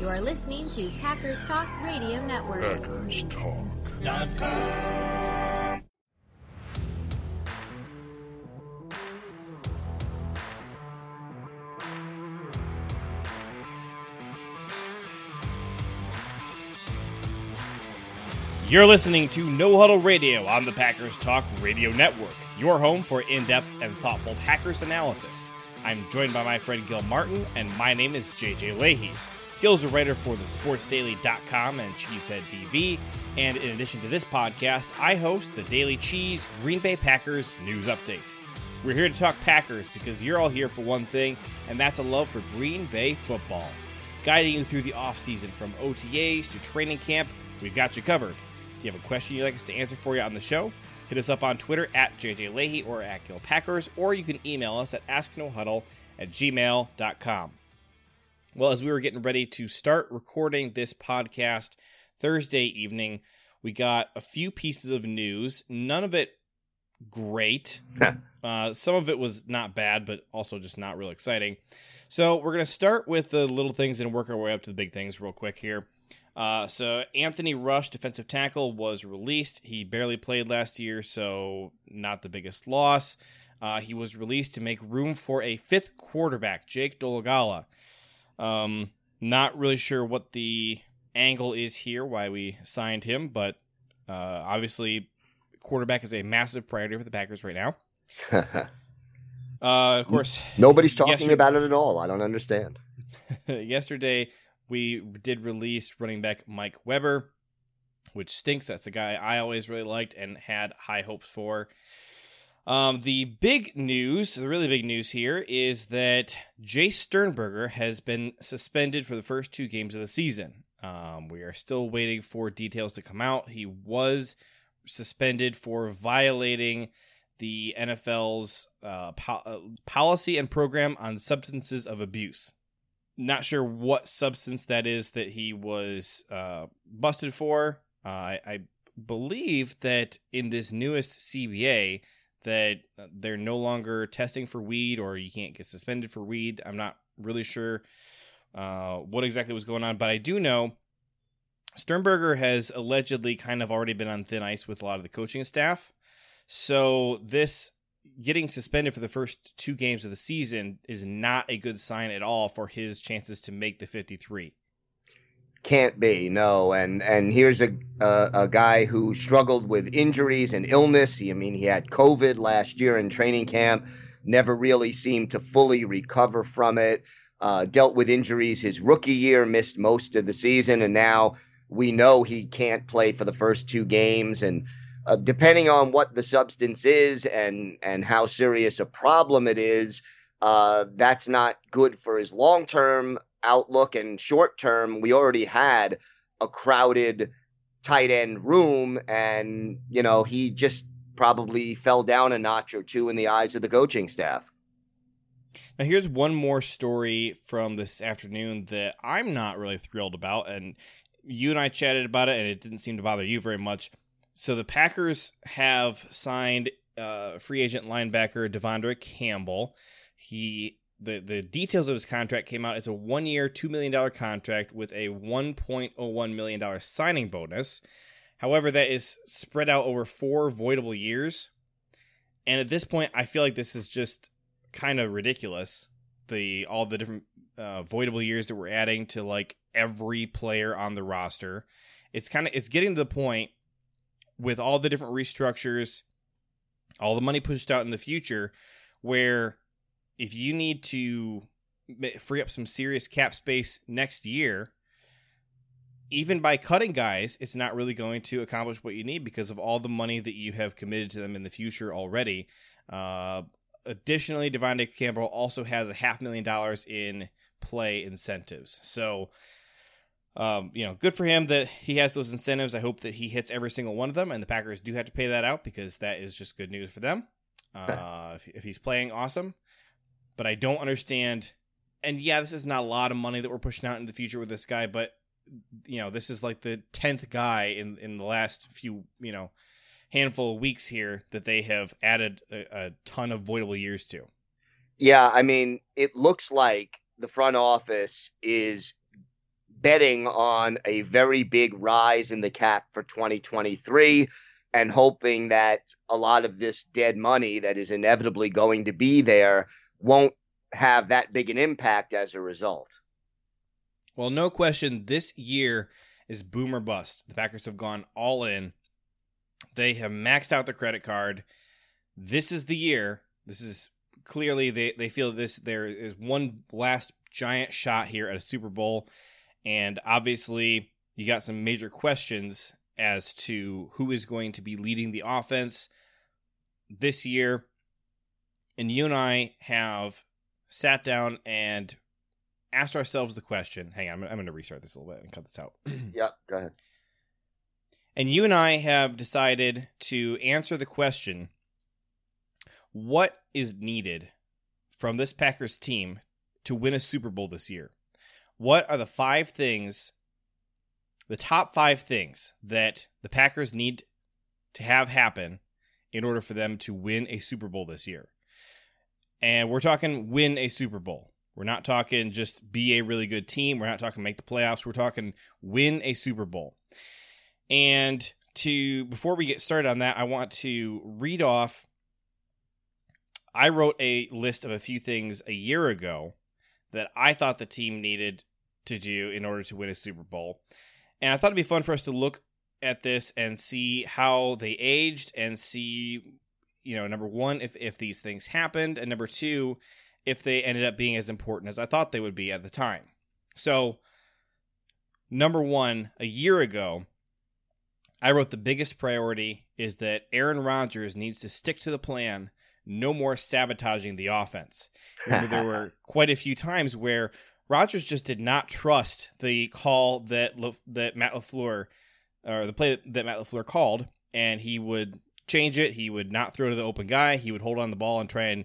You are listening to Packers Talk Radio Network. Packers Talk. You're listening to No Huddle Radio on the Packers Talk Radio Network, your home for in depth and thoughtful Packers analysis. I'm joined by my friend Gil Martin, and my name is JJ Leahy. Gil's a writer for the SportsDaily.com and Cheesehead TV, and in addition to this podcast, I host the Daily Cheese Green Bay Packers News Update. We're here to talk Packers because you're all here for one thing, and that's a love for Green Bay football. Guiding you through the offseason from OTAs to training camp, we've got you covered. If you have a question you'd like us to answer for you on the show, hit us up on Twitter at JJ Leahy or at Gil Packers, or you can email us at asknohuddle at gmail.com. Well, as we were getting ready to start recording this podcast Thursday evening, we got a few pieces of news. None of it great. uh, some of it was not bad, but also just not real exciting. So we're going to start with the little things and work our way up to the big things real quick here. Uh, so Anthony Rush, defensive tackle, was released. He barely played last year, so not the biggest loss. Uh, he was released to make room for a fifth quarterback, Jake Dolegala. Um, not really sure what the angle is here, why we signed him, but uh, obviously, quarterback is a massive priority for the Packers right now. Uh, of course, Nobody's talking about it at all. I don't understand. yesterday we did release running back Mike Weber, which stinks. That's a guy I always really liked and had high hopes for. Um, the big news, the really big news here, is that Jace Sternberger has been suspended for the first two games of the season. Um, we are still waiting for details to come out. He was suspended for violating the NFL's uh, po- uh, policy and program on substances of abuse not sure what substance that is that he was uh, busted for. Uh, I, I believe that in this newest CBA that they're no longer testing for weed or you can't get suspended for weed. I'm not really sure uh, what exactly was going on, but I do know Sternberger has allegedly kind of already been on thin ice with a lot of the coaching staff. So this getting suspended for the first two games of the season is not a good sign at all for his chances to make the 53. Can't be no. And and here's a a, a guy who struggled with injuries and illness. I mean, he had COVID last year in training camp. Never really seemed to fully recover from it. Uh, dealt with injuries his rookie year, missed most of the season, and now we know he can't play for the first two games. And uh, depending on what the substance is and and how serious a problem it is, uh, that's not good for his long term outlook and short term. We already had a crowded tight end room, and you know he just probably fell down a notch or two in the eyes of the coaching staff. Now, here's one more story from this afternoon that I'm not really thrilled about. And you and I chatted about it, and it didn't seem to bother you very much. So, the Packers have signed uh, free agent linebacker De'Vondre Campbell. He the the details of his contract came out. It's a one year, two million dollar contract with a one point oh one million dollar signing bonus. However, that is spread out over four voidable years. And at this point, I feel like this is just kind of ridiculous. The all the different uh, voidable years that we're adding to like every player on the roster. It's kind of it's getting to the point with all the different restructures, all the money pushed out in the future, where if you need to free up some serious cap space next year, even by cutting guys, it's not really going to accomplish what you need because of all the money that you have committed to them in the future already. Uh, additionally, De'Vondre Campbell also has a half million dollars in play incentives. So, um, you know, good for him that he has those incentives. I hope that he hits every single one of them, and the Packers do have to pay that out because that is just good news for them. Uh, if, if he's playing, awesome. But I don't understand. And yeah, this is not a lot of money that we're pushing out in the future with this guy, but you know, this is like the tenth guy in in the last few, you know, handful of weeks here that they have added a, a ton of voidable years to. Yeah, I mean, it looks like the front office is betting on a very big rise in the cap for 2023 and hoping that a lot of this dead money that is inevitably going to be there won't have that big an impact as a result. Well, no question, this year is boomer bust. The Packers have gone all in. They have maxed out the credit card. This is the year. This is clearly they, they feel this there is one last giant shot here at a Super Bowl. And obviously, you got some major questions as to who is going to be leading the offense this year. And you and I have sat down and asked ourselves the question. Hang on, I'm, I'm going to restart this a little bit and cut this out. yep, go ahead. And you and I have decided to answer the question what is needed from this Packers team to win a Super Bowl this year? What are the five things, the top five things that the Packers need to have happen in order for them to win a Super Bowl this year? And we're talking win a Super Bowl. We're not talking just be a really good team. We're not talking make the playoffs. We're talking win a Super Bowl. And to before we get started on that, I want to read off I wrote a list of a few things a year ago that I thought the team needed to do in order to win a Super Bowl. And I thought it'd be fun for us to look at this and see how they aged and see, you know, number one, if, if these things happened, and number two, if they ended up being as important as I thought they would be at the time. So, number one, a year ago, I wrote the biggest priority is that Aaron Rodgers needs to stick to the plan no more sabotaging the offense. Remember, there were quite a few times where Rodgers just did not trust the call that Le- that Matt LaFleur or the play that Matt LaFleur called, and he would change it. He would not throw to the open guy. He would hold on the ball and try and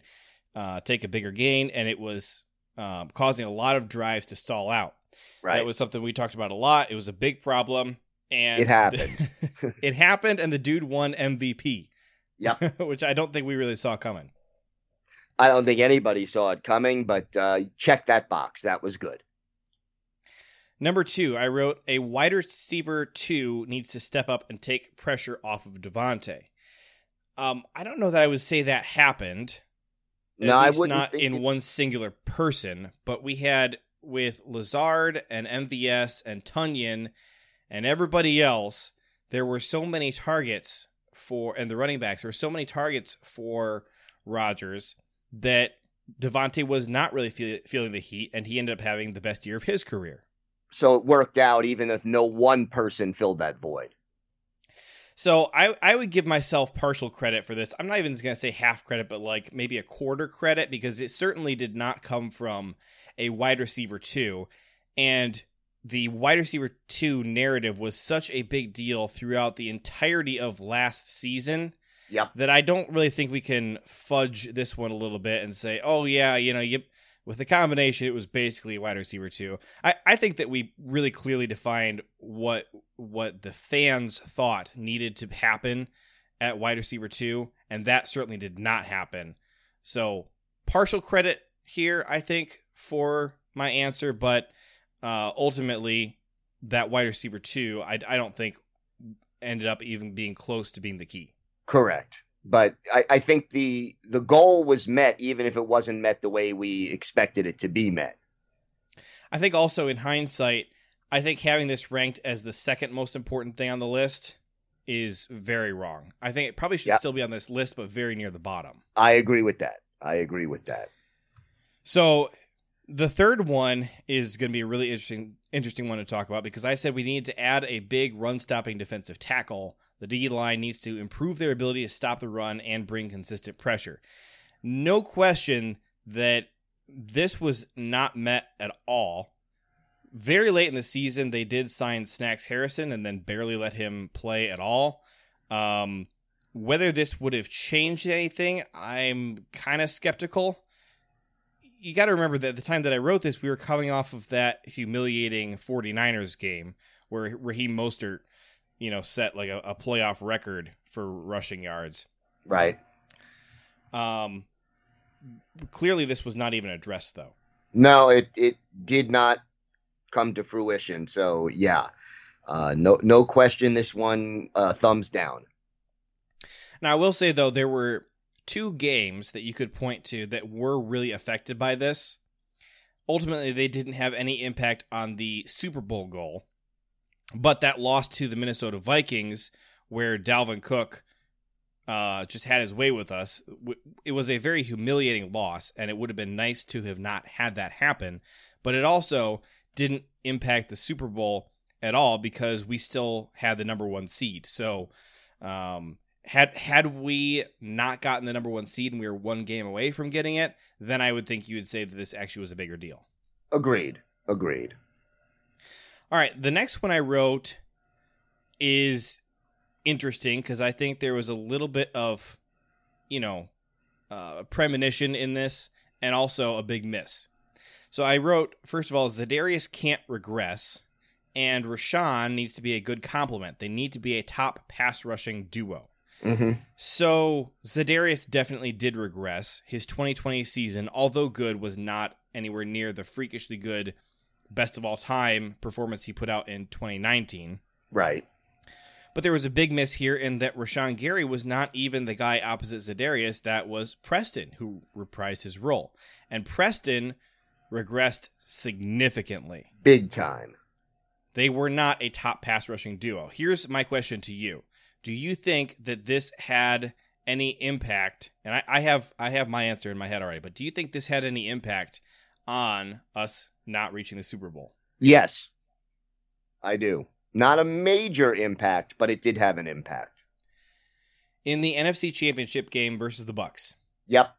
uh, take a bigger gain, and it was um, causing a lot of drives to stall out. Right. That was something we talked about a lot. It was a big problem, and it happened. it happened, and the dude won MVP. Yep. Which I don't think we really saw coming. I don't think anybody saw it coming, but uh, check that box. That was good. Number two, I wrote a wide receiver two needs to step up and take pressure off of Davante. Um, I don't know that I would say that happened. No, I would not in it... one singular person, but we had with Lazard and MVS and Tonyan and everybody else. There were so many targets for and the running backs. There were so many targets for Rodgers that Davante was not really feel, feeling the heat, and he ended up having the best year of his career. So it worked out, even if no one person filled that void. So I I would give myself partial credit for this. I'm not even going to say half credit, but like maybe a quarter credit because it certainly did not come from a wide receiver two, and the wide receiver two narrative was such a big deal throughout the entirety of last season. Yep. That I don't really think we can fudge this one a little bit and say, oh yeah, you know, you with the combination, it was basically wide receiver two. I, I think that we really clearly defined what what the fans thought needed to happen at wide receiver two, and that certainly did not happen. So partial credit here, I think, for my answer, but uh, ultimately that wide receiver two, I, I don't think ended up even being close to being the key. Correct. But I, I think the the goal was met, even if it wasn't met the way we expected it to be met. I think also in hindsight, I think having this ranked as the second most important thing on the list is very wrong. I think it probably should yep. still be on this list, but very near the bottom. I agree with that. I agree with that. So the third one is going to be a really interesting interesting one to talk about because I said we need to add a big run stopping defensive tackle. The D line needs to improve their ability to stop the run and bring consistent pressure. No question that this was not met at all. Very late in the season, they did sign Snacks Harrison and then barely let him play at all. Um, whether this would have changed anything, I'm kind of skeptical you got to remember that at the time that I wrote this, we were coming off of that humiliating 49ers game where Raheem Mostert, you know, set like a, a playoff record for rushing yards. Right. Um, clearly, this was not even addressed, though. No, it it did not come to fruition. So yeah, uh, no no question. This one uh, thumbs down. Now I will say though there were two games that you could point to that were really affected by this. Ultimately, they didn't have any impact on the Super Bowl goal, but that loss to the Minnesota Vikings, where Dalvin Cook uh, just had his way with us. It was a very humiliating loss, and it would have been nice to have not had that happen. But it also didn't impact the Super Bowl at all because we still had the number one seed. So, um, had had we not gotten the number one seed and we were one game away from getting it, then I would think you would say that this actually was a bigger deal. Agreed. Agreed. All right, the next one I wrote is interesting because I think there was a little bit of, you know, uh, premonition in this and also a big miss. So I wrote, first of all, Za'Darius can't regress, and Rashan needs to be a good complement. They need to be a top pass rushing duo. Mm-hmm. So Za'Darius definitely did regress. His 2020 season, although good, was not anywhere near the freakishly good, best of all time performance he put out in 2019. Right. But there was a big miss here in that Rashan Gary was not even the guy opposite Za'Darius. That was Preston, who reprised his role. And Preston regressed significantly. Big time. They were not a top pass rushing duo. Here's my question to you. Do you think that this had any impact? And I, I have I have my answer in my head already, but do you think this had any impact on us not reaching the Super Bowl? Yes. I do. Not a major impact, but it did have an impact. In the NFC Championship game versus the Bucks. Yep.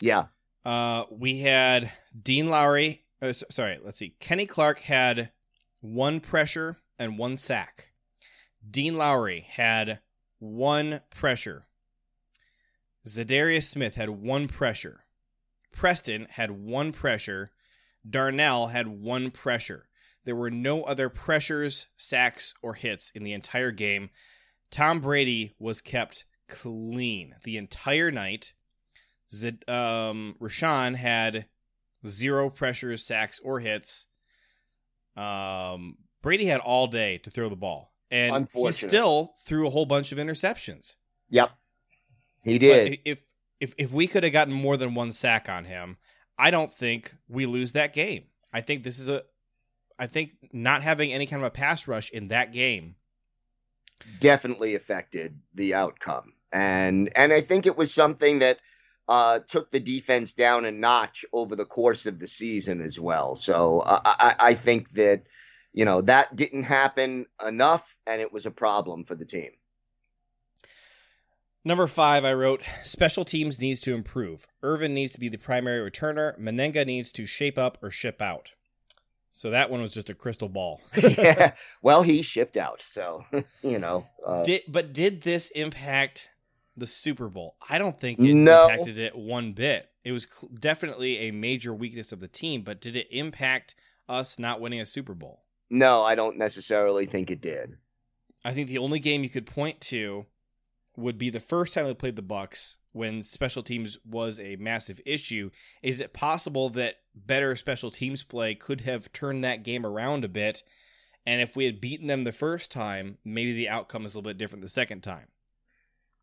Yeah. Uh, we had Dean Lowry. Uh, sorry, let's see. Kenny Clark had one pressure and one sack. Dean Lowry had one pressure. Za'Darius Smith had one pressure. Preston had one pressure. Darnell had one pressure. There were no other pressures, sacks, or hits in the entire game. Tom Brady was kept clean the entire night. Z- um, Rashan had zero pressures, sacks, or hits. Um, Brady had all day to throw the ball, and he still threw a whole bunch of interceptions. Yep, he did. But if if if we could have gotten more than one sack on him, I don't think we lose that game. I think this is a I think not having any kind of a pass rush in that game definitely affected the outcome. And and I think it was something that uh, took the defense down a notch over the course of the season as well. So uh, I, I think that you know that didn't happen enough, and it was a problem for the team. Number five, I wrote special teams needs to improve. Ervin needs to be the primary returner. Mennenga needs to shape up or ship out. So that one was just a crystal ball. yeah. Well, he shipped out. So, you know. Uh, did, but did this impact the Super Bowl? I don't think it no. impacted it one bit. It was cl- definitely a major weakness of the team, but did it impact us not winning a Super Bowl? No, I don't necessarily think it did. I think the only game you could point to would be the first time we played the Bucks when special teams was a massive issue. Is it possible that better special teams play could have turned that game around a bit? And if we had beaten them the first time, maybe the outcome is a little bit different the second time.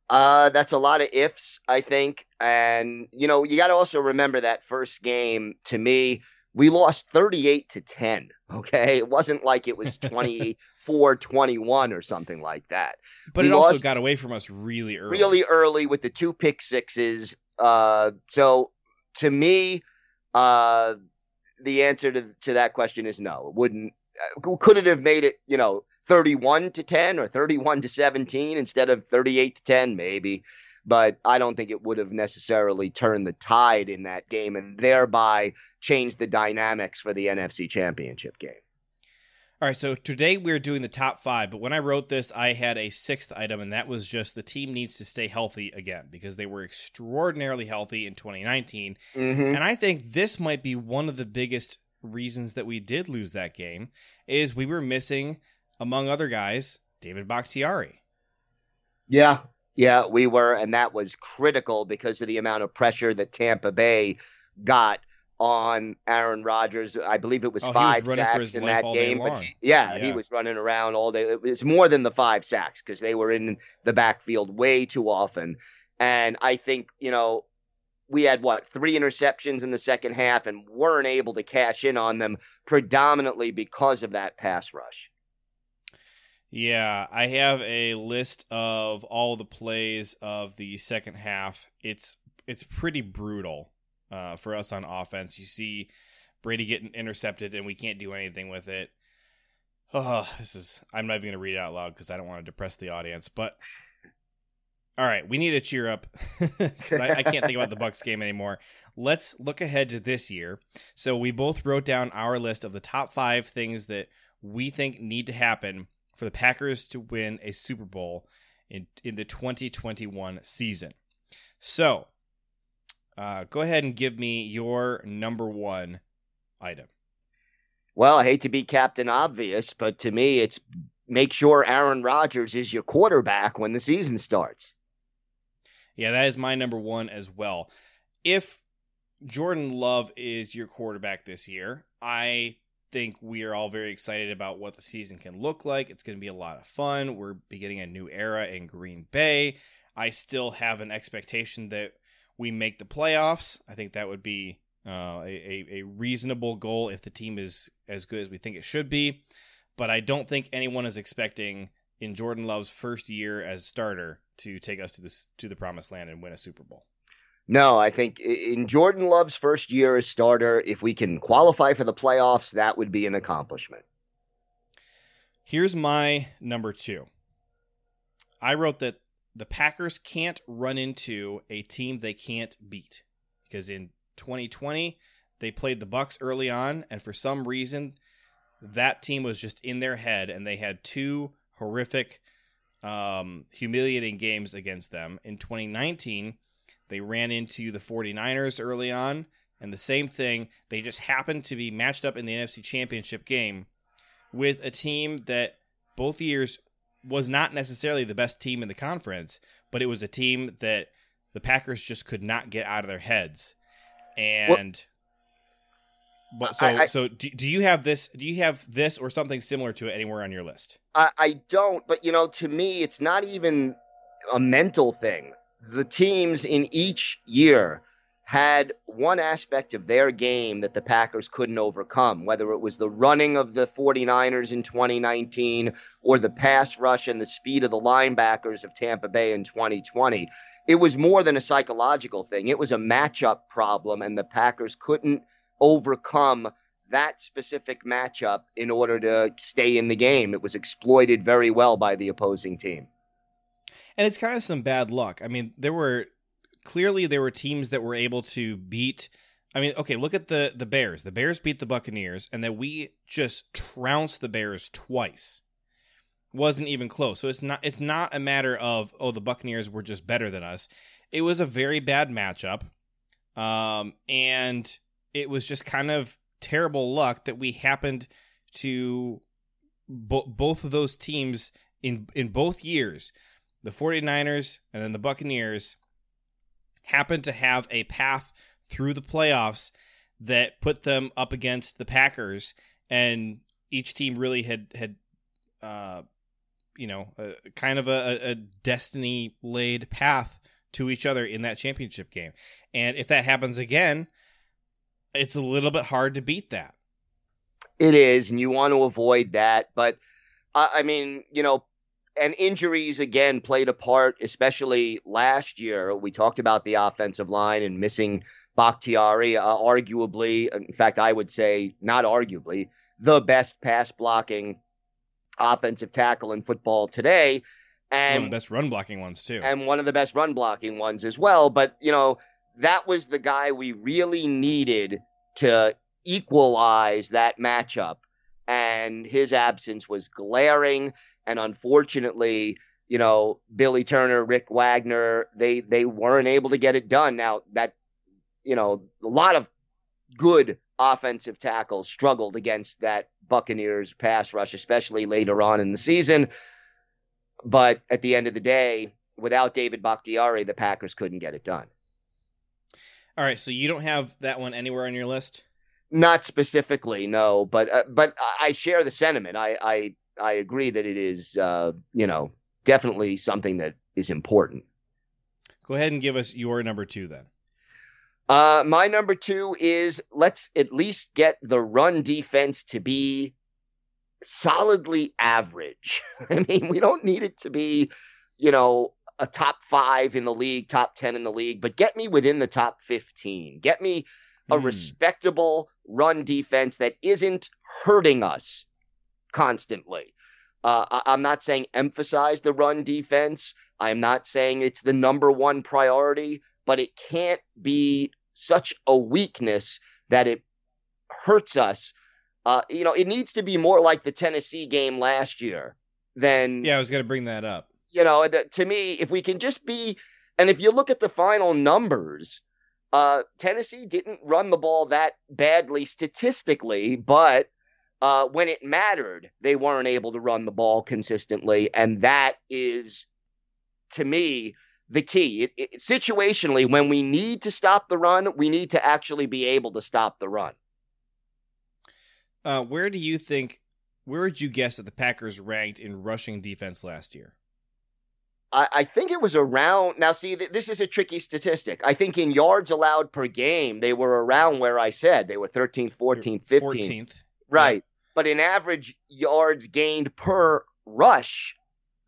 Uh, that's a lot of ifs, I think. And, you know, you got to also remember that first game to me, we lost 38 to 10. Okay. It wasn't like it was 24 21 or something like that. But we it also got away from us really early. Really early with the two pick sixes. Uh, so to me, uh, the answer to, to that question is no. It wouldn't. Uh, could it have made it, you know, 31 to 10 or 31 to 17 instead of 38 to 10? Maybe but I don't think it would have necessarily turned the tide in that game and thereby changed the dynamics for the NFC Championship game. All right, so today we're doing the top five, but when I wrote this, I had a sixth item, and that was just the team needs to stay healthy again because they were extraordinarily healthy in 2019. Mm-hmm. And I think this might be one of the biggest reasons that we did lose that game is we were missing, among other guys, David Bakhtiari. Yeah, yeah, we were, and that was critical because of the amount of pressure that Tampa Bay got on Aaron Rodgers. I believe it was oh, five was sacks in that game. But yeah, yeah, he was running around all day. It's more than the five sacks because they were in the backfield way too often. And I think, you know, we had what three interceptions in the second half and weren't able to cash in on them predominantly because of that pass rush. Yeah, I have a list of all the plays of the second half. It's it's pretty brutal uh, for us on offense. You see Brady getting intercepted, and we can't do anything with it. Oh, this is. I'm not even going to read it out loud because I don't want to depress the audience. But all right, we need to cheer up. I, I, can't think about the Bucks game anymore. Let's look ahead to this year. So we both wrote down our list of the top five things that we think need to happen for the Packers to win a Super Bowl in in the 2021 season. So, uh, go ahead and give me your number one item. Well, I hate to be Captain Obvious, but to me, it's make sure Aaron Rodgers is your quarterback when the season starts. Yeah, that is my number one as well. If Jordan Love is your quarterback this year, I think we are all very excited about what the season can look like. It's going to be a lot of fun. We're beginning a new era in Green Bay. I still have an expectation that we make the playoffs. I think that would be uh, a, a reasonable goal if the team is as good as we think it should be. But I don't think anyone is expecting in Jordan Love's first year as starter to take us to this to the promised land and win a Super Bowl. No, I think in Jordan Love's first year as starter, if we can qualify for the playoffs, that would be an accomplishment. Here's my number two. I wrote that the Packers can't run into a team they can't beat because in 2020 they played the Bucks early on, and for some reason that team was just in their head, and they had two horrific, um, humiliating games against them. In 2019 they ran into the 49ers early on, and the same thing. They just happened to be matched up in the NFC Championship game with a team that both years was not necessarily the best team in the conference, but it was a team that the Packers just could not get out of their heads. And but so I, I, so do, do you have this do you have this or something similar to it anywhere on your list? I, I don't, but you know, to me it's not even a mental thing the teams in each year had one aspect of their game that the Packers couldn't overcome, whether it was the running of the 49ers in 2019 or the pass rush and the speed of the linebackers of Tampa Bay in 2020. It was more than a psychological thing, it was a matchup problem, and the Packers couldn't overcome that specific matchup in order to stay in the game. It was exploited very well by the opposing team and it's kind of some bad luck. I mean, there were clearly there were teams that were able to beat. I mean, okay, look at the the Bears. The Bears beat the Buccaneers, and that we just trounced the Bears twice. Wasn't even close. So it's not it's not a matter of oh the Buccaneers were just better than us. It was a very bad matchup, um, and it was just kind of terrible luck that we happened to bo- both of those teams in in both years the 49ers and then the Buccaneers happened to have a path through the playoffs that put them up against the Packers, and each team really had had uh, you know a, kind of a, a destiny laid path to each other in that championship game. And if that happens again, it's a little bit hard to beat that. It is, and you want to avoid that. But I mean, you know, and injuries again played a part, especially last year. We talked about the offensive line and missing Bakhtiari, uh, arguably, in fact, I would say not arguably, the best pass blocking offensive tackle in football today. And one of the best run blocking ones, too. And one of the best run blocking ones as well. But, you know, that was the guy we really needed to equalize that matchup. And his absence was glaring and unfortunately, you know, Billy Turner, Rick Wagner, they they weren't able to get it done. Now that you know, a lot of good offensive tackles struggled against that Buccaneers pass rush, especially later on in the season. But at the end of the day, without David Bakhtiari, the Packers couldn't get it done. All right, so you don't have that one anywhere on your list? Not specifically, no, but uh, but I share the sentiment. I I I agree that it is uh, you know, definitely something that is important. Go ahead and give us your number 2 then. Uh, my number 2 is let's at least get the run defense to be solidly average. I mean, we don't need it to be, you know, a top five in the league, top 10 in the league, but get me within the top 15. Get me a mm. respectable run defense that isn't hurting us constantly. Uh, I- I'm not saying emphasize the run defense. I'm not saying it's the number one priority, but it can't be such a weakness that it hurts us. Uh, you know, it needs to be more like the Tennessee game last year than. Yeah, I was going to bring that up you know, to me, if we can just be, and if you look at the final numbers, uh, Tennessee didn't run the ball that badly statistically, but uh, when it mattered, they weren't able to run the ball consistently, and that is, to me, the key. It, it, situationally, when we need to stop the run, we need to actually be able to stop the run. Uh, where do you think? Where would you guess that the Packers ranked in rushing defense last year? I, I think it was around. Now, see, th- this is a tricky statistic. I think in yards allowed per game, they were around where I said they were 13th, 14th, 15th. 14th. Right. But in average yards gained per rush,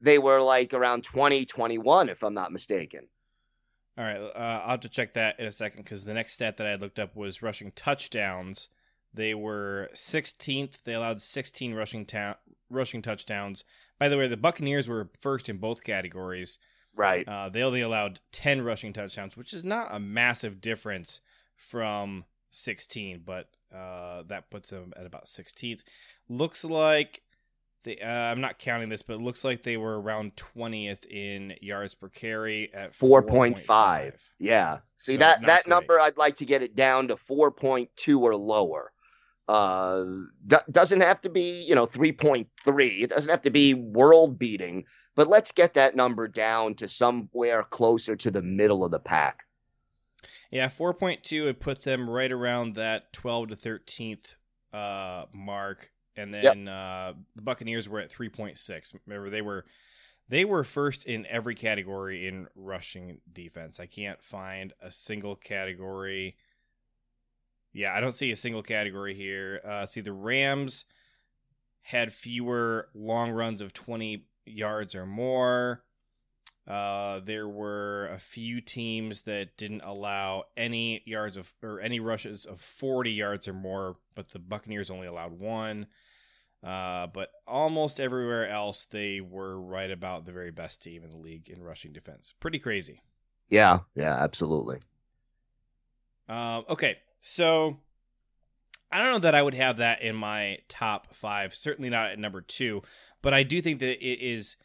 they were like around 20, 21, if I'm not mistaken. All right. Uh, I'll have to check that in a second because the next stat that I looked up was rushing touchdowns. They were 16th. They allowed 16 rushing ta- rushing touchdowns. By the way, the Buccaneers were first in both categories. Right. Uh, they only allowed 10 rushing touchdowns, which is not a massive difference from 16, but uh, that puts them at about 16th. Looks like they, uh, I'm not counting this, but it looks like they were around 20th in yards per carry at 4.5. Yeah. See so that that great. number I'd like to get it down to 4.2 or lower. Uh, d- doesn't have to be, you know, 3.3. It doesn't have to be world beating, but let's get that number down to somewhere closer to the middle of the pack. Yeah, 4.2 would put them right around that 12 to 13th uh, mark. And then yep. uh, the Buccaneers were at 3.6. Remember, they were they were first in every category in rushing defense. I can't find a single category yeah, I don't see a single category here. Uh, see, the Rams had fewer long runs of 20 yards or more. Uh, there were a few teams that didn't allow any yards of or any rushes of 40 yards or more, but the Buccaneers only allowed one. Uh, but almost everywhere else, they were right about the very best team in the league in rushing defense. Pretty crazy. Yeah, yeah, absolutely. Uh, okay, so I don't know that I would have that in my top five. Certainly not at number two. But I do think that it is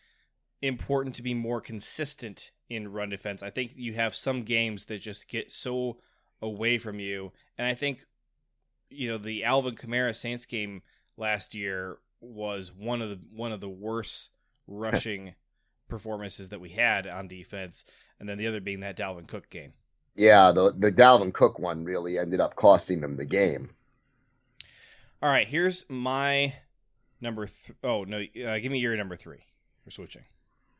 important to be more consistent in run defense. I think you have some games that just get so away from you. And I think, you know, the Alvin Kamara Saints game last year was one of the one of the worst rushing performances that we had on defense. And then the other being that Dalvin Cook game. Yeah, the the Dalvin Cook one really ended up costing them the game. All right, here's my number. Th- oh no, uh, give me your number three. We're switching.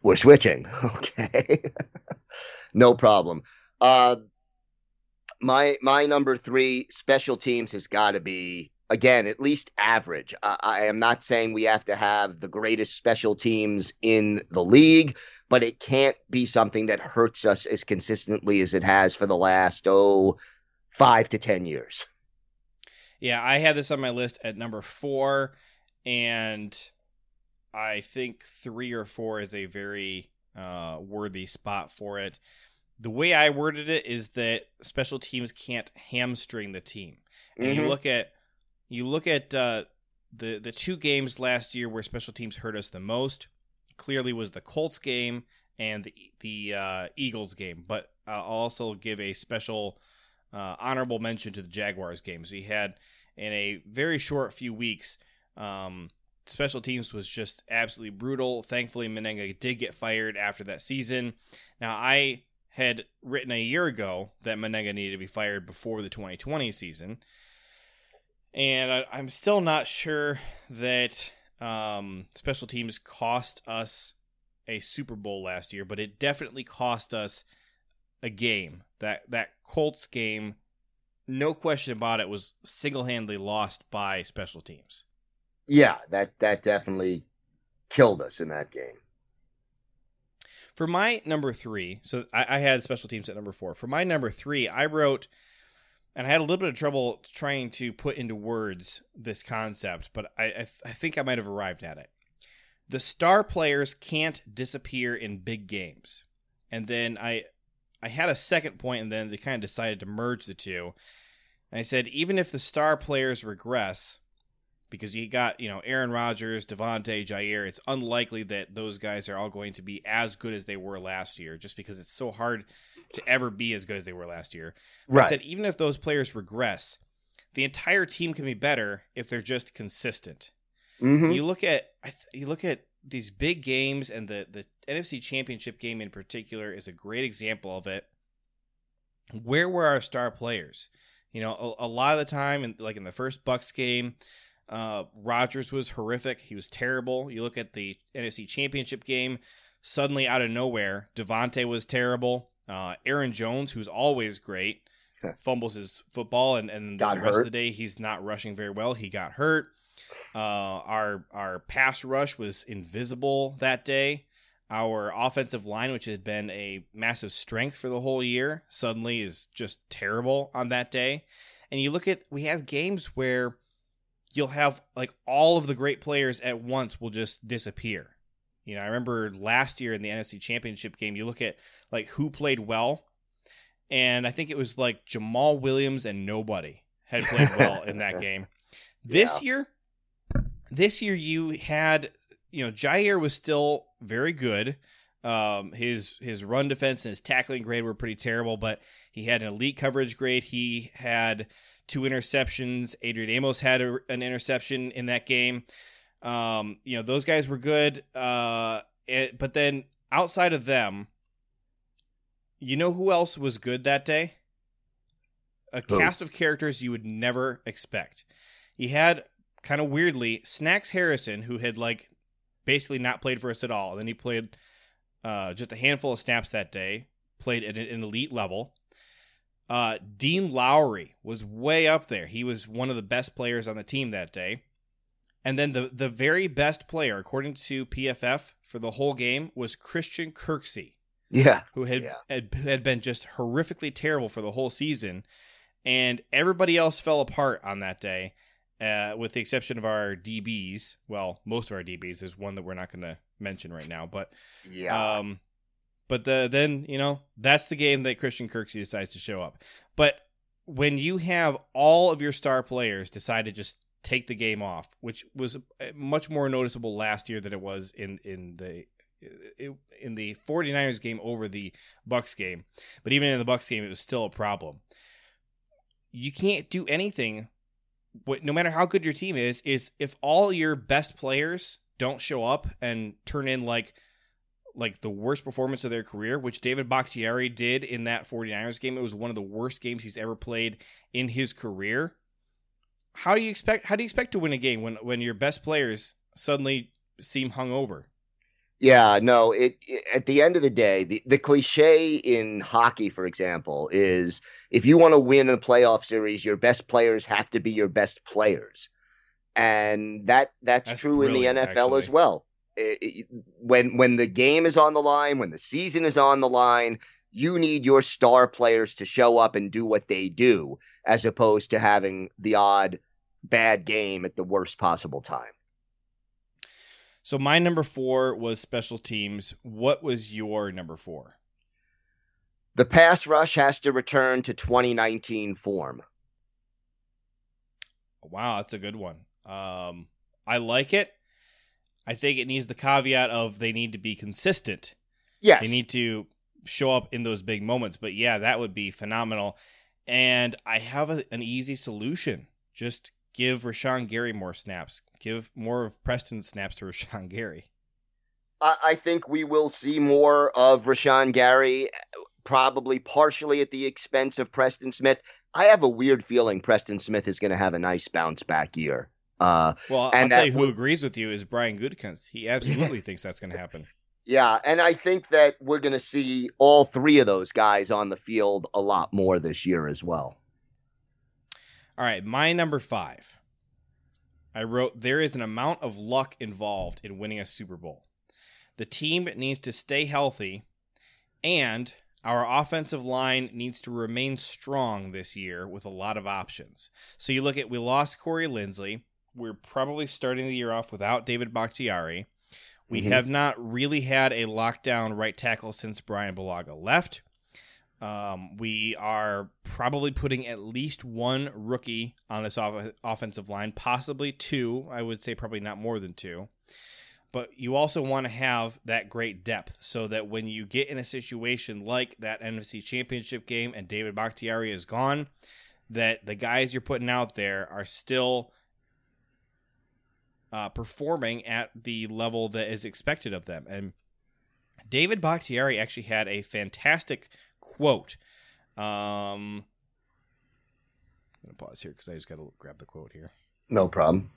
We're switching. Okay, no problem. Uh, my my number three special teams has got to be again at least average. I, I am not saying we have to have the greatest special teams in the league, but it can't be something that hurts us as consistently as it has for the last, oh, five to 10 years. Yeah, I had this on my list at number four, and I think three or four is a very uh, worthy spot for it. The way I worded it is that special teams can't hamstring the team. And mm-hmm. you look at you look at uh, the the two games last year where special teams hurt us the most clearly was the Colts game and the the uh, Eagles game. But I'll also give a special uh, honorable mention to the Jaguars game. So had in a very short few weeks. Um, special teams was just absolutely brutal. Thankfully, Mennenga did get fired after that season. Now I had written a year ago that Mennenga needed to be fired before the 2020 season. And I, am still not sure that um, special teams cost us a Super Bowl last year, but it definitely cost us a game. That that Colts game, no question about it, was single handedly lost by special teams. Yeah, that that definitely killed us in that game. For my number three, so I, I, had special teams at number four. For my number three, I wrote, and I had a little bit of trouble trying to put into words this concept, but I, I, I think I might have arrived at it. The star players can't disappear in big games. And then I I had a second point, and then they kind of decided to merge the two. And I said, even if the star players regress, because you got, you know, Aaron Rodgers, Davante, Jaire. it's unlikely that those guys are all going to be as good as they were last year, just because it's so hard to ever be as good as they were last year. Right. I said, even if those players regress, the entire team can be better if they're just consistent. Mm-hmm. You look at you look at these big games and the the NFC Championship game in particular is a great example of it. Where were our star players? You know, a, a lot of the time, in, like in the first Bucks game, uh, Rodgers was horrific. He was terrible. You look at the NFC Championship game, suddenly out of nowhere, Davante was terrible. Uh, Aaron Jones, who's always great, fumbles his football, and, and the rest hurt. of the day he's not rushing very well. He got hurt. Uh, our our pass rush was invisible that day. Our offensive line, which has been a massive strength for the whole year, suddenly is just terrible on that day. And you look at we have games where you'll have like all of the great players at once will just disappear. You know, I remember last year in the NFC Championship game, you look at like who played well, and I think it was like Jamaal Williams and nobody had played well in that game. This yeah. year, this year you had you know Jaire was still very good. Um, his his run defense and his tackling grade were pretty terrible, but he had an elite coverage grade. He had two interceptions. Adrian Amos had a, an interception in that game. Um, you know those guys were good. Uh, it, but then outside of them, you know who else was good that day? A oh. cast of characters you would never expect. He had kind of weirdly, Snacks Harrison, who had like basically not played for us at all, and then he played uh, just a handful of snaps that day, played at an elite level. Uh, Dean Lowry was way up there. He was one of the best players on the team that day. And then the the very best player, according to PFF, for the whole game was Christian Kirksey. Yeah, who had, yeah. had had been just horrifically terrible for the whole season, and everybody else fell apart on that day uh, with the exception of our DBs. Well, most of our DBs. is one that we're not going to mention right now, but yeah. Um, but the then you know that's the game that Christian Kirksey decides to show up. But when you have all of your star players decide to just take the game off, which was uh, much more noticeable last year than it was in in the in the 49ers game over the Bucks game. But even in the Bucks game it was still a problem. You can't do anything no matter how good your team is, is if all your best players don't show up and turn in like like the worst performance of their career, which David Bakhtiari did in that 49ers game. It was one of the worst games he's ever played in his career. How do you expect how do you expect to win a game when when your best players suddenly seem hungover? Yeah, no, it, it, at the end of the day, the, the cliche in hockey, for example, is if you want to win a playoff series, your best players have to be your best players. And that that's, that's true in the NFL actually. as well. It, when when the game is on the line, when the season is on the line, you need your star players to show up and do what they do, as opposed to having the odd bad game at the worst possible time. So my number four was special teams. What was your number four? The pass rush has to return to 2019 form. Wow, that's a good one. Um, I like it. I think it needs the caveat of they need to be consistent. Yes. They need to show up in those big moments. But yeah, that would be phenomenal. And I have a, an easy solution. Just give Rashan Gary more snaps. Give more of Preston snaps to Rashan Gary. I think we will see more of Rashan Gary. probably partially at the expense of Preston Smith. I have a weird feeling Preston Smith is going to have a nice bounce back year. Uh, well, I'll tell you who agrees with you is Brian Gutekunst. He absolutely thinks that's going to happen. Yeah, and I think that we're going to see all three of those guys on the field a lot more this year as well. All right, my number five. I wrote, There is an amount of luck involved in winning a Super Bowl. The team needs to stay healthy, and our offensive line needs to remain strong this year with a lot of options. So you look at, we lost Corey Linsley. We're probably starting the year off without David Bakhtiari. We mm-hmm. have not really had a lockdown right tackle since Brian Bulaga left. Um, we are probably putting at least one rookie on this off- offensive line, possibly two. I would say probably not more than two. But you also want to have that great depth so that when you get in a situation like that NFC Championship game and David Bakhtiari is gone, that the guys you're putting out there are still uh, performing at the level that is expected of them. And David Bakhtiari actually had a fantastic quote. Um, I'm going to pause here because I just got to grab the quote here. No problem.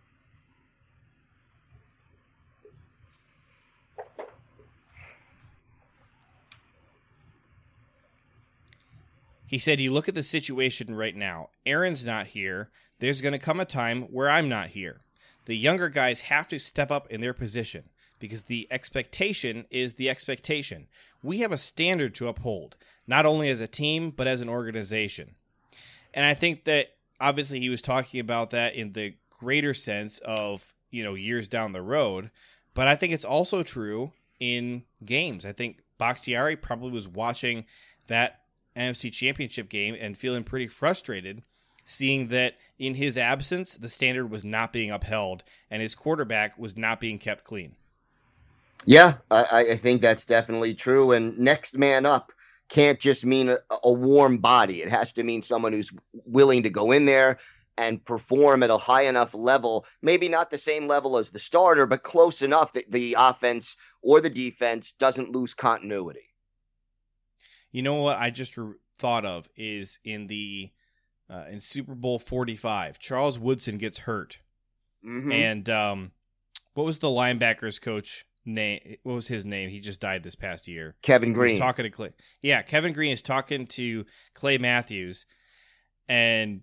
He said, You look at the situation right now. Aaron's not here. There's going to come a time where I'm not here the younger guys have to step up in their position because the expectation is the expectation. We have a standard to uphold, not only as a team, but as an organization. And I think that obviously he was talking about that in the greater sense of, you know, years down the road. But I think it's also true in games. I think Bakhtiari probably was watching that NFC championship game and feeling pretty frustrated seeing that in his absence, the standard was not being upheld and his quarterback was not being kept clean. Yeah, I, I think that's definitely true. And next man up can't just mean a, a warm body, it has to mean someone who's willing to go in there and perform at a high enough level, maybe not the same level as the starter, but close enough that the offense or the defense doesn't lose continuity. You know what I just re- thought of is in the uh, in Super Bowl 45. Charles Woodson gets hurt. Mm-hmm. And um, what was the linebackers coach name? What was his name? He just died this past year. Kevin Greene. talking to Clay. Yeah, Kevin Greene is talking to Clay Matthews, and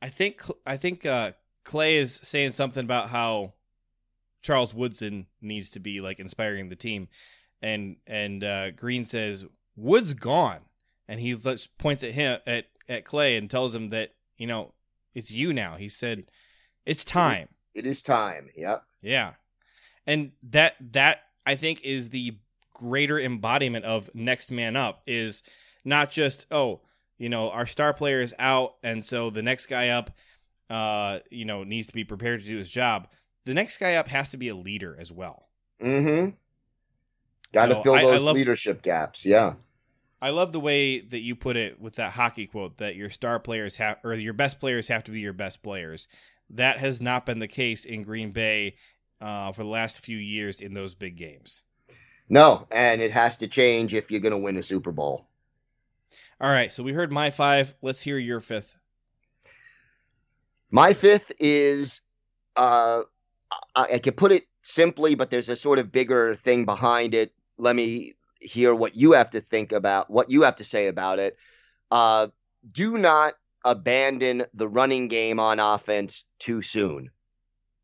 I think I think uh, Clay is saying something about how Charles Woodson needs to be like inspiring the team, and and uh, Greene says Wood's gone, and he points at him at at Clay and tells him that you know it's you now. He said it's time. It is time. Yep. Yeah, and that that I think is the greater embodiment of next man up is not just oh you know our star player is out and so the next guy up uh you know needs to be prepared to do his job the next guy up has to be a leader as well mm-hmm got to so fill those I love, leadership gaps yeah I love the way that you put it with that hockey quote that your star players have or your best players have to be your best players. That has not been the case in Green Bay uh, for the last few years in those big games. No, and it has to change if you're going to win a Super Bowl. All right, so we heard my five. Let's hear your fifth. My fifth is uh, I, I could put it simply, but there's a sort of bigger thing behind it. Let me hear what you have to think about, what you have to say about it. Uh, do not abandon the running game on offense too soon.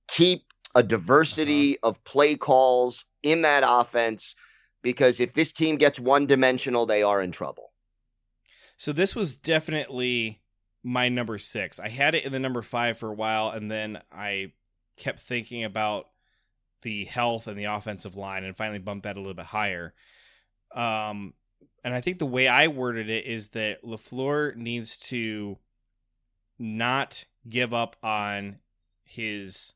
Keep a diversity uh-huh. of play calls in that offense because if this team gets one dimensional, they are in trouble. So this was definitely my number six. I had it in the number five for a while, and then I kept thinking about the health and the offensive line and finally bumped that a little bit higher. Um, and I think the way I worded it is that LaFleur needs to not give up on his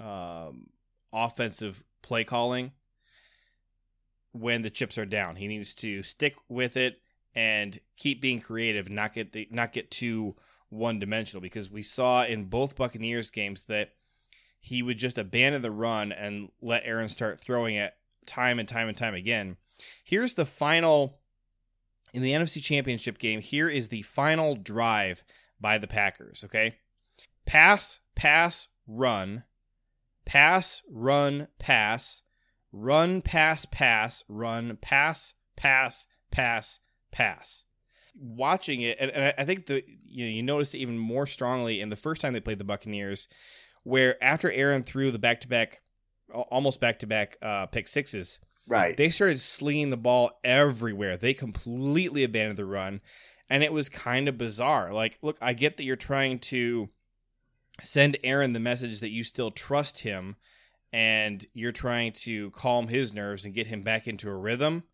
um, offensive play calling when the chips are down. He needs to stick with it and keep being creative, not get not get too one dimensional. Because we saw in both Buccaneers games that he would just abandon the run and let Aaron start throwing it time and time and time again. Here's the final in the NFC Championship game, here is the final drive by the Packers, okay? Pass, pass, run, pass, run, pass, run, pass, pass, run, pass, pass, pass, pass. Watching it, and, and I think the you know you noticed it even more strongly in the first time they played the Buccaneers, where after Aaron threw the back to back, almost back to back pick sixes, right? They started slinging the ball everywhere. They completely abandoned the run, and it was kind of bizarre. Like, look, I get that you're trying to send Aaron the message that you still trust him and you're trying to calm his nerves and get him back into a rhythm.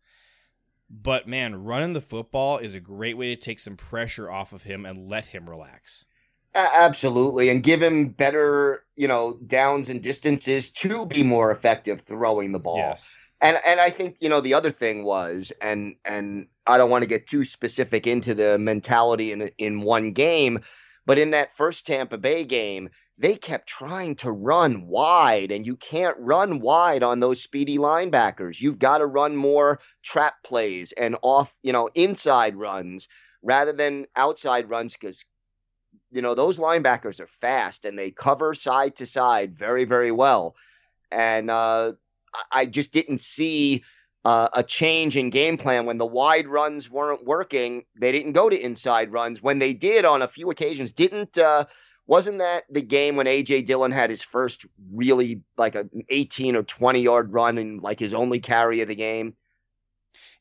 But man, running the football is a great way to take some pressure off of him and let him relax. Absolutely, and give him better, you know, downs and distances to be more effective throwing the ball. Yes. And and I think you know the other thing was, and and I don't want to get too specific into the mentality in in one game, but in that first Tampa Bay game, they kept trying to run wide, and you can't run wide on those speedy linebackers. You've got to run more trap plays and off, you know, inside runs rather than outside runs because you know those linebackers are fast and they cover side to side very very well and uh, i just didn't see uh, a change in game plan when the wide runs weren't working they didn't go to inside runs when they did on a few occasions didn't uh, wasn't that the game when AJ Dillon had his first really like an 18 or 20 yard run and like his only carry of the game?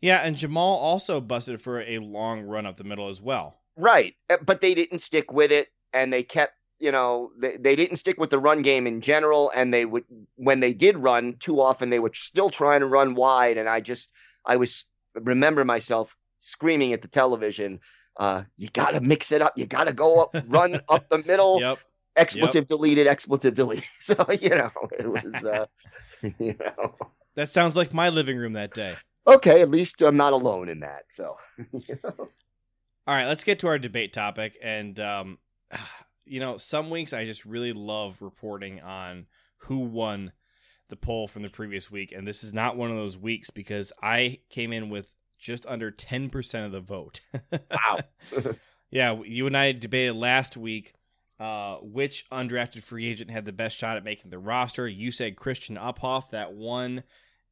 Yeah, and Jamaal also busted for a long run up the middle as well. Right. Uh, but they didn't stick with it and they kept, you know, they, they didn't stick with the run game in general and they would when they did run too often they were still trying to run wide and I just I was remember myself screaming at the television uh, you got to mix it up. You got to go up, run up the middle. Yep. Expletive yep. deleted, expletive deleted. So, you know, it was, uh, you know. That sounds like my living room that day. Okay, at least I'm not alone in that. So, you know. All right, let's get to our debate topic. And, um, you know, some weeks I just really love reporting on who won the poll from the previous week. And this is not one of those weeks because I came in with just under 10% of the vote. wow. yeah, you and I debated last week uh, which undrafted free agent had the best shot at making the roster. You said Christian Uphoff, that won.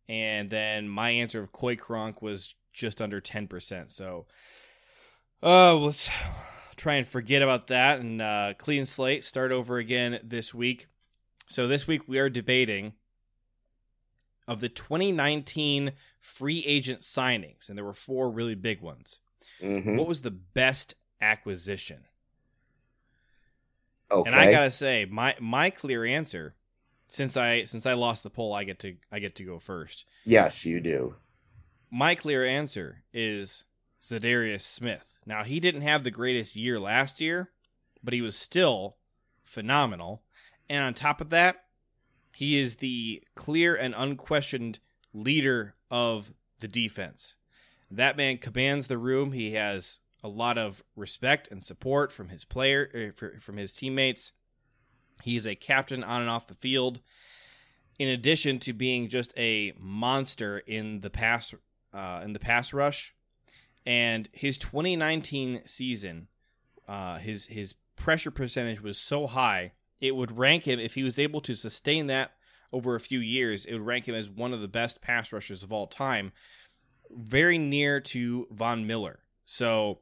And then my answer of Coy Cronk was just under 10%. So uh, let's try and forget about that and uh, clean slate, start over again this week. So this week we are debating of the 2019 free agent signings, and there were four really big ones. Mm-hmm. What was the best acquisition? Okay. And I gotta say, my my clear answer, since I since I lost the poll, I get to I get to go first. Yes, you do. My clear answer is Za'Darius Smith. Now he didn't have the greatest year last year, but he was still phenomenal. And on top of that, he is the clear and unquestioned leader of the defense. That man commands the room. He has a lot of respect and support from his player er, from his teammates. He is a captain on and off the field. In addition to being just a monster in the pass uh, in the pass rush, and his 2019 season, uh, his his pressure percentage was so high it would rank him if he was able to sustain that over a few years. It would rank him as one of the best pass rushers of all time, very near to Von Miller. So,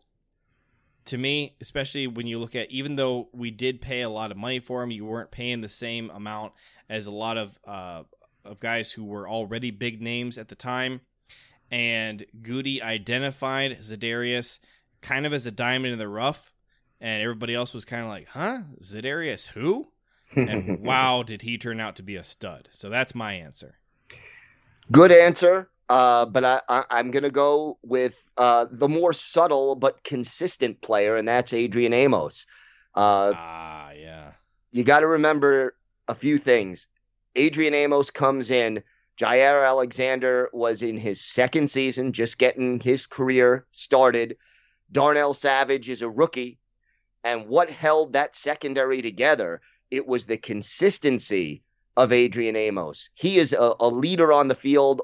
to me, especially when you look at, even though we did pay a lot of money for him, you weren't paying the same amount as a lot of uh, of guys who were already big names at the time. And Gutey identified Za'Darius kind of as a diamond in the rough and everybody else was kind of like, "Huh, Za'Darius who?" And wow, did he turn out to be a stud? So that's my answer. Good answer, uh, but I, I, am going to go with uh, the more subtle but consistent player, and that's Adrian Amos. Uh, ah, yeah. You got to remember a few things. Adrian Amos comes in. Jaire Alexander was in his second season, just getting his career started. Darnell Savage is a rookie and what held that secondary together? It was the consistency of Adrian Amos. He is a, a leader on the field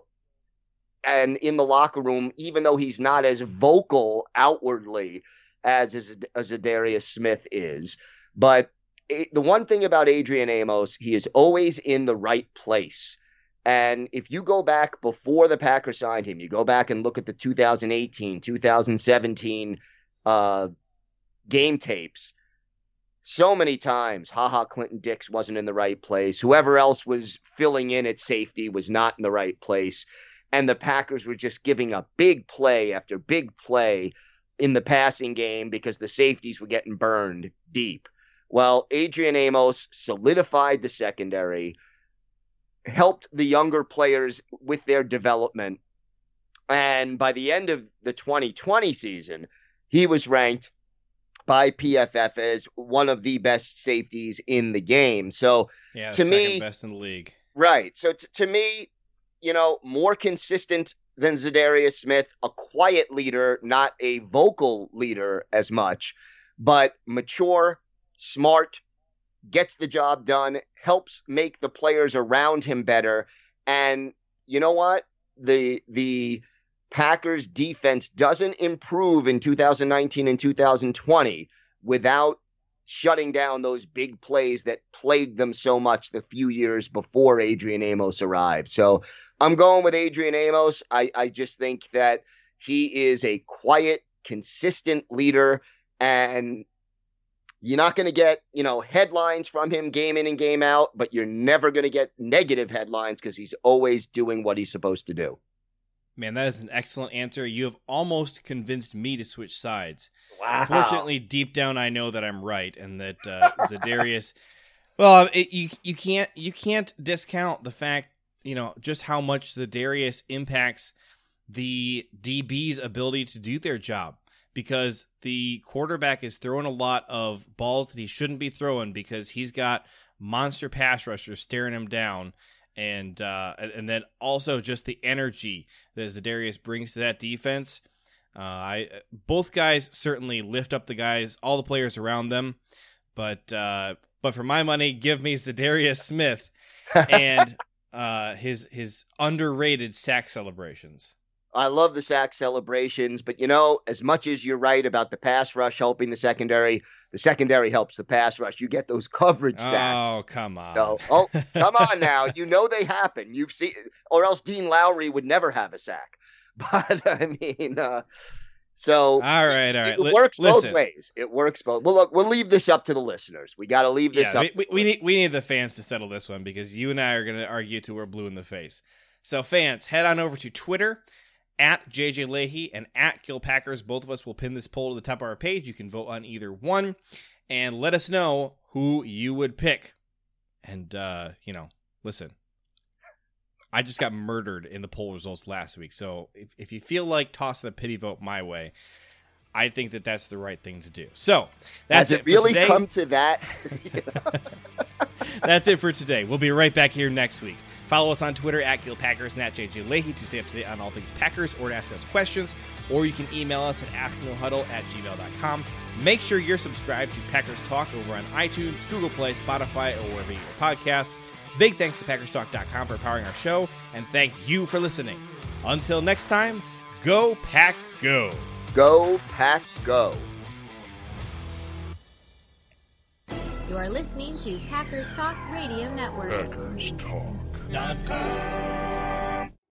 and in the locker room, even though he's not as vocal outwardly as as, as Za'Darius Smith is. But the one thing about Adrian Amos, he is always in the right place. And if you go back before the Packers signed him, you go back and look at the 2018, 2017 uh, game tapes. So many times, Ha Ha, Clinton Dix wasn't in the right place. Whoever else was filling in at safety was not in the right place. And the Packers were just giving up big play after big play in the passing game because the safeties were getting burned deep. Well, Adrian Amos solidified the secondary, helped the younger players with their development. And by the end of the 2020 season, he was ranked by PFF as one of the best safeties in the game. So yeah, to me, best in the league. Right. So t- to me, you know, more consistent than Za'Darius Smith, a quiet leader, not a vocal leader as much, but mature, smart, gets the job done, helps make the players around him better. And you know what? The the Packers defense doesn't improve in 2019 and 2020 without shutting down those big plays that plagued them so much the few years before Adrian Amos arrived. So I'm going with Adrian Amos. I, I just think that he is a quiet, consistent leader, and you're not going to get, you know, headlines from him game in and game out, but you're never going to get negative headlines because he's always doing what he's supposed to do. Man, that is an excellent answer. You have almost convinced me to switch sides. Wow. Fortunately, deep down, I know that I'm right, and that uh, Za'Darius. Well, it, you you can't you can't discount the fact you know just how much Za'Darius impacts the DB's ability to do their job because the quarterback is throwing a lot of balls that he shouldn't be throwing because he's got monster pass rushers staring him down and uh, and then also just the energy that Za'Darius brings to that defense. Uh, I both guys certainly lift up the guys, all the players around them, but uh, but for my money, give me Za'Darius Smith and uh, his his underrated sack celebrations. I love the sack celebrations, but you know, as much as you're right about the pass rush helping the secondary, the secondary helps the pass rush. You get those coverage sacks. Oh, come on. So, oh, come on now. You know they happen. You've seen, or else Dean Lowry would never have a sack. But I mean, uh, so all right, all right. It, works both ways. It works both. Well, look, we'll leave this up to the listeners. We got to leave this yeah, up. We, we need we need the fans to settle this one because you and I are going to argue till we're blue in the face. So, fans, head on over to Twitter at JJ Leahy and at Kill Packers. Both of us will pin this poll to the top of our page. You can vote on either one and let us know who you would pick. And uh, you know, listen, I just got murdered in the poll results last week. So if, if you feel like tossing a pity vote my way, I think that that's the right thing to do. So that's Has it. it really today. come to that? that's it for today. We'll be right back here next week. Follow us on Twitter at Packers and at JJ Leahy to stay up to date on all things Packers or to ask us questions. Or you can email us at asknohuddle at gmail.com. Make sure you're subscribed to Packers Talk over on iTunes, Google Play, Spotify, or wherever you get your podcasts. Big thanks to PackersTalk.com for powering our show, and thank you for listening. Until next time, go Pack Go. Go Pack Go. You are listening to Packers Talk Radio Network. Packers Talk.